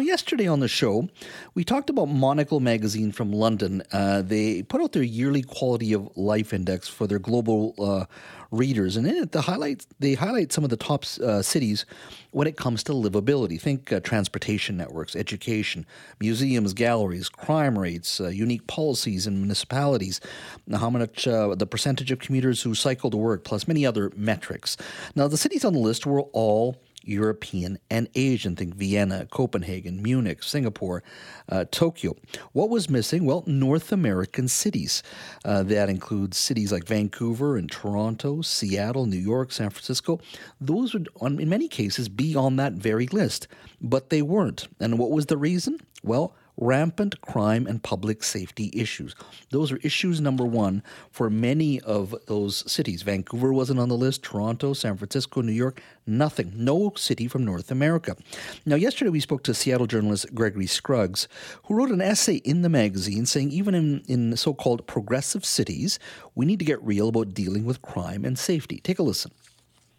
know, yesterday on the show, we talked about Monocle magazine from London. Uh, they put out their yearly quality of life index for their global uh, readers, and in it, the highlight they highlight some of the top uh, cities when it comes to livability. Think uh, transportation networks, education, museums, galleries, crime rates, uh, unique policies in municipalities, how much uh, the percentage of commuters who cycle to work, plus many other metrics. Now, the cities on the list were all European and Asian. Think Vienna, Copenhagen, Munich, Singapore, uh, Tokyo. What was missing? Well, North American cities. Uh, that includes cities like Vancouver and Toronto, Seattle, New York, San Francisco. Those would, in many cases, be on that very list, but they weren't. And what was the reason? Well, rampant crime and public safety issues. Those are issues number one for many of those cities. Vancouver wasn't on the list, Toronto, San Francisco, New York, nothing. No city from North America. Now, yesterday we spoke to Seattle journalist Gregory Scruggs, who wrote an essay in the magazine saying even in, in so called progressive cities, we need to get real about dealing with crime and safety. Take a listen.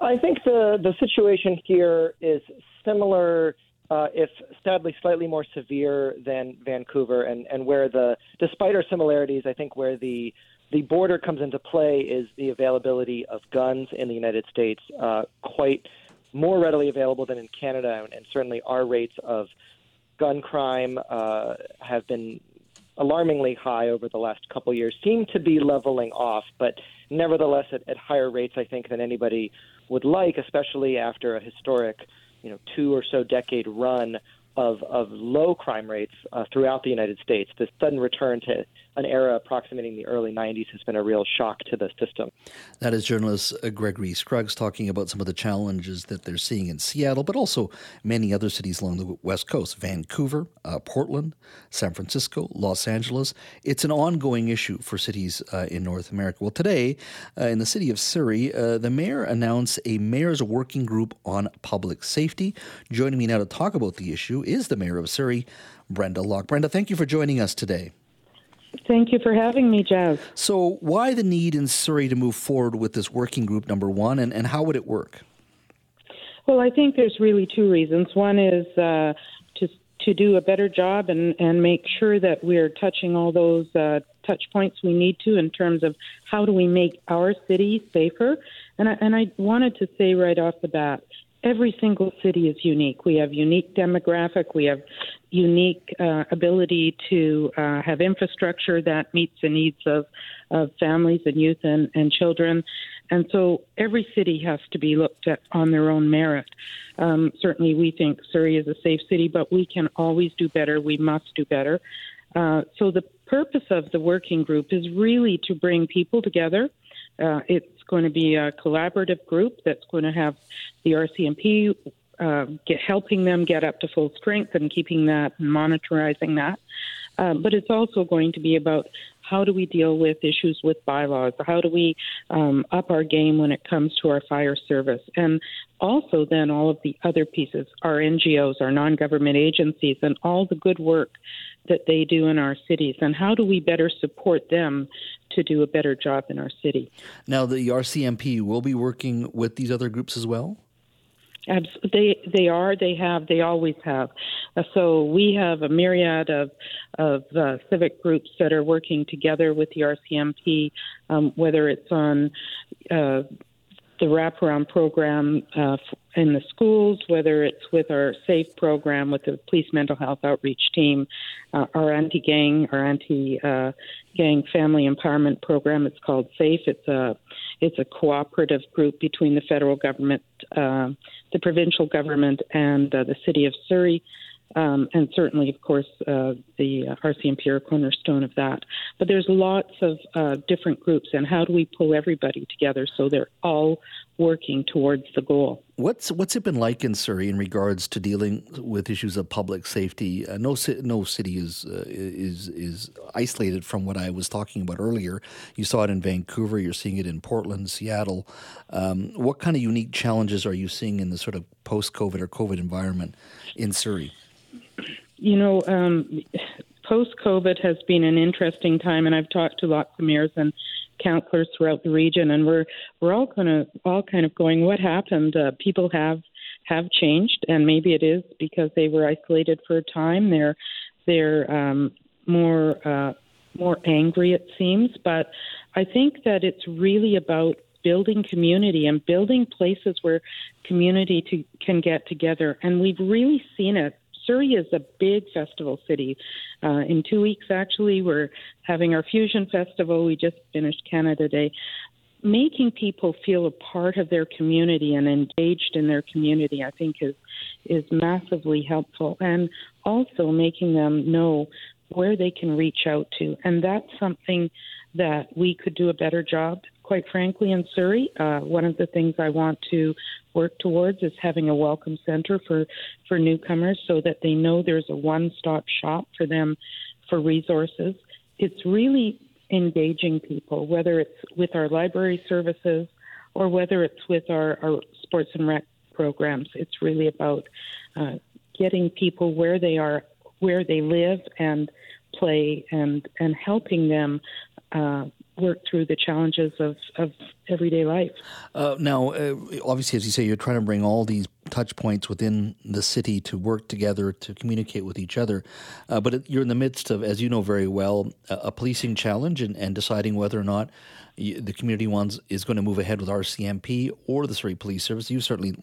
I think the, the situation here is similar uh, if sadly slightly more severe than Vancouver, and, and where the, despite our similarities, I think where the the border comes into play is the availability of guns in the United States, uh, quite more readily available than in Canada, and, and certainly our rates of gun crime uh, have been alarmingly high over the last couple years. Seem to be leveling off, but nevertheless at, at higher rates, I think, than anybody would like, especially after a historic you know two or so decade run of of low crime rates uh, throughout the United States. The sudden return to an era approximating the early 90s has been a real shock to the system. That is journalist uh, Gregory Scruggs talking about some of the challenges that they're seeing in Seattle, but also many other cities along the West Coast Vancouver, uh, Portland, San Francisco, Los Angeles. It's an ongoing issue for cities uh, in North America. Well, today, uh, in the city of Surrey, uh, the mayor announced a mayor's working group on public safety. Joining me now to talk about the issue is the mayor of Surrey, Brenda Locke. Brenda, thank you for joining us today. Thank you for having me, Jas. So, why the need in Surrey to move forward with this working group, number one, and, and how would it work? Well, I think there's really two reasons. One is uh, to to do a better job and, and make sure that we're touching all those uh, touch points we need to in terms of how do we make our city safer. And I, and I wanted to say right off the bat, every single city is unique. We have unique demographic. We have unique uh, ability to uh, have infrastructure that meets the needs of, of families and youth and, and children. And so every city has to be looked at on their own merit. Um, certainly, we think Surrey is a safe city, but we can always do better. We must do better. Uh, so the purpose of the working group is really to bring people together. Uh, it's going to be a collaborative group that's going to have the RCMP uh, get, helping them get up to full strength and keeping that and monitoring that. Uh, but it's also going to be about how do we deal with issues with bylaws? How do we um, up our game when it comes to our fire service? And also, then all of the other pieces, our NGOs, our non government agencies, and all the good work that they do in our cities. And how do we better support them to do a better job in our city? Now, the RCMP will be working with these other groups as well? They they are. They have. They always have. Uh, so we have a myriad of of uh, civic groups that are working together with the RCMP, um, whether it's on uh, the wraparound program uh, in the schools, whether it's with our SAFE program with the police mental health outreach team, uh, our anti-gang, our anti-gang family empowerment program. It's called SAFE. It's a it's a cooperative group between the federal government, uh, the provincial government, and uh, the city of Surrey. Um, and certainly, of course, uh, the uh, RCMP are a cornerstone of that. But there's lots of uh, different groups, and how do we pull everybody together so they're all working towards the goal? What's what's it been like in Surrey in regards to dealing with issues of public safety? Uh, no, no city is uh, is is isolated from what I was talking about earlier. You saw it in Vancouver. You're seeing it in Portland, Seattle. Um, what kind of unique challenges are you seeing in the sort of post-COVID or COVID environment in Surrey? You know, um, post COVID has been an interesting time, and I've talked to lots of mayors and counselors throughout the region, and we're we're all kind of all kind of going, what happened? Uh, people have have changed, and maybe it is because they were isolated for a time. They're they're um, more uh, more angry, it seems. But I think that it's really about building community and building places where community to, can get together. And we've really seen it. Surrey is a big festival city. Uh, in two weeks, actually, we're having our Fusion Festival. We just finished Canada Day. Making people feel a part of their community and engaged in their community, I think, is is massively helpful, and also making them know where they can reach out to, and that's something that we could do a better job quite frankly, in Surrey. Uh, one of the things I want to work towards is having a welcome center for, for newcomers so that they know there's a one stop shop for them for resources. It's really engaging people, whether it's with our library services or whether it's with our, our sports and rec programs. It's really about uh, getting people where they are, where they live and play, and and helping them uh, work through the challenges of, of everyday life. Uh, now, uh, obviously, as you say, you're trying to bring all these touch points within the city to work together to communicate with each other. Uh, but you're in the midst of, as you know very well, a, a policing challenge and, and deciding whether or not the community ones is going to move ahead with RCMP or the Surrey Police Service. You certainly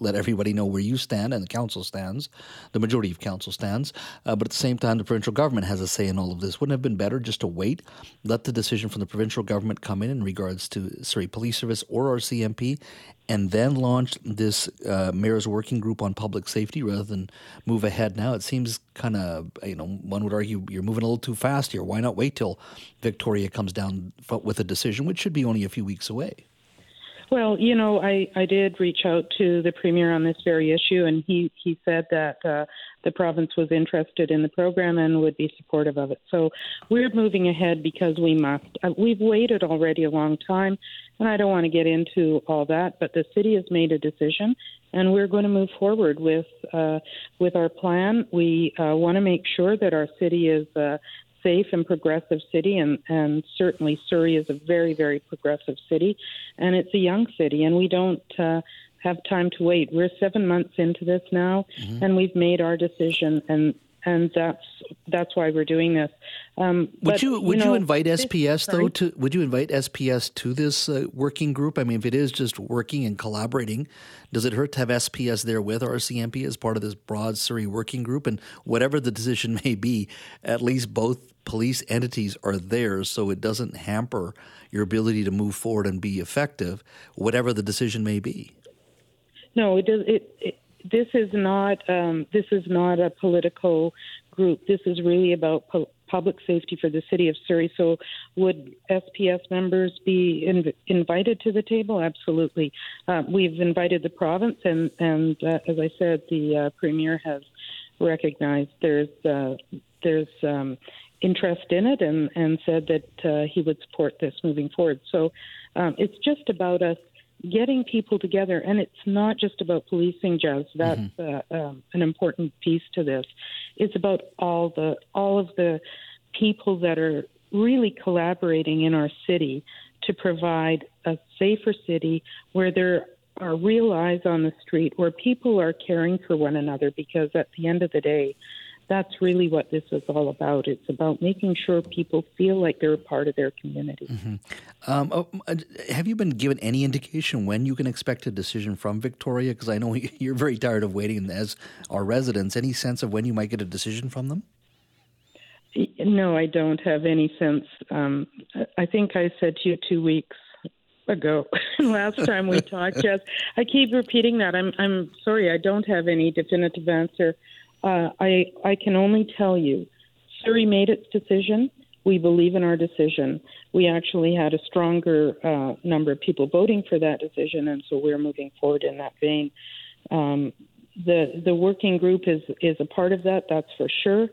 let everybody know where you stand and the council stands, the majority of council stands. Uh, but at the same time, the provincial government has a say in all of this. Wouldn't it have been better just to wait, let the decision from the provincial government come in in regards to Surrey Police Service or RCMP, and then launch this uh, mayor's working group on public safety rather than move ahead now. It seems kind of, you know, one would argue you're moving a little too fast here. Why not wait till Victoria comes down with a decision, which should be only a few weeks away? Well, you know, I, I did reach out to the premier on this very issue, and he, he said that uh, the province was interested in the program and would be supportive of it. So we're moving ahead because we must. Uh, we've waited already a long time, and I don't want to get into all that, but the city has made a decision, and we're going to move forward with uh, with our plan. We uh, want to make sure that our city is uh, safe and progressive city, and, and certainly Surrey is a very, very progressive city, and it's a young city, and we don't uh, have time to wait. We're seven months into this now, mm-hmm. and we've made our decision, and and that's that's why we're doing this. Um, would but, you would you, know, you invite SPS though to would you invite SPS to this uh, working group? I mean, if it is just working and collaborating, does it hurt to have SPS there with RCMP as part of this broad Surrey working group? And whatever the decision may be, at least both police entities are there so it doesn't hamper your ability to move forward and be effective, whatever the decision may be. No, it does. It, it, this is not. Um, this is not a political group. This is really about public safety for the city of Surrey. So, would SPS members be inv- invited to the table? Absolutely. Uh, we've invited the province, and and uh, as I said, the uh, premier has recognized there's uh, there's um, interest in it and, and said that uh, he would support this moving forward. So um, it's just about us getting people together, and it's not just about policing, Jas. That's mm-hmm. uh, um, an important piece to this. It's about all the all of the people that are really collaborating in our city to provide a safer city where there are real eyes on the street, where people are caring for one another. Because at the end of the day, that's really what this is all about. It's about making sure people feel like they're a part of their community. Mm-hmm. Um, oh, uh, have you been given any indication when you can expect a decision from Victoria? Because I know you're very tired of waiting, as our residents. Any sense of when you might get a decision from them? No, I don't have any sense. Um, I think I said to you two weeks ago last time we talked. Yes, I keep repeating that. I'm I'm sorry. I don't have any definitive answer uh, I, I can only tell you, Surrey made its decision. We believe in our decision. We actually had a stronger uh, number of people voting for that decision, and so we're moving forward in that vein. Um, the the working group is is a part of that. That's for sure,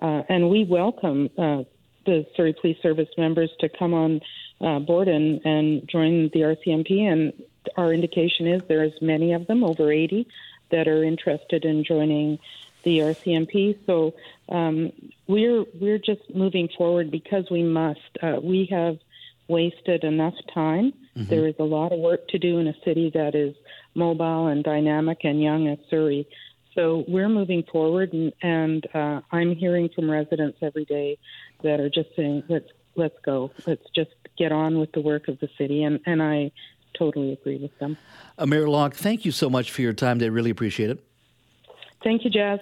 uh, and we welcome uh, the Surrey Police Service members to come on uh, board and and join the RCMP. And our indication is there is many of them, over 80, that are interested in joining the RCMP. So um, we're we're just moving forward because we must. Uh, we have wasted enough time. Mm-hmm. There is a lot of work to do in a city that is mobile and dynamic and young as Surrey. So we're moving forward, and, and uh, I'm hearing from residents every day that are just saying, "Let's let's go. Let's just get on with the work of the city." And and I totally agree with them. Uh, Mayor Locke, thank you so much for your time. I really appreciate it. Thank you, Jas.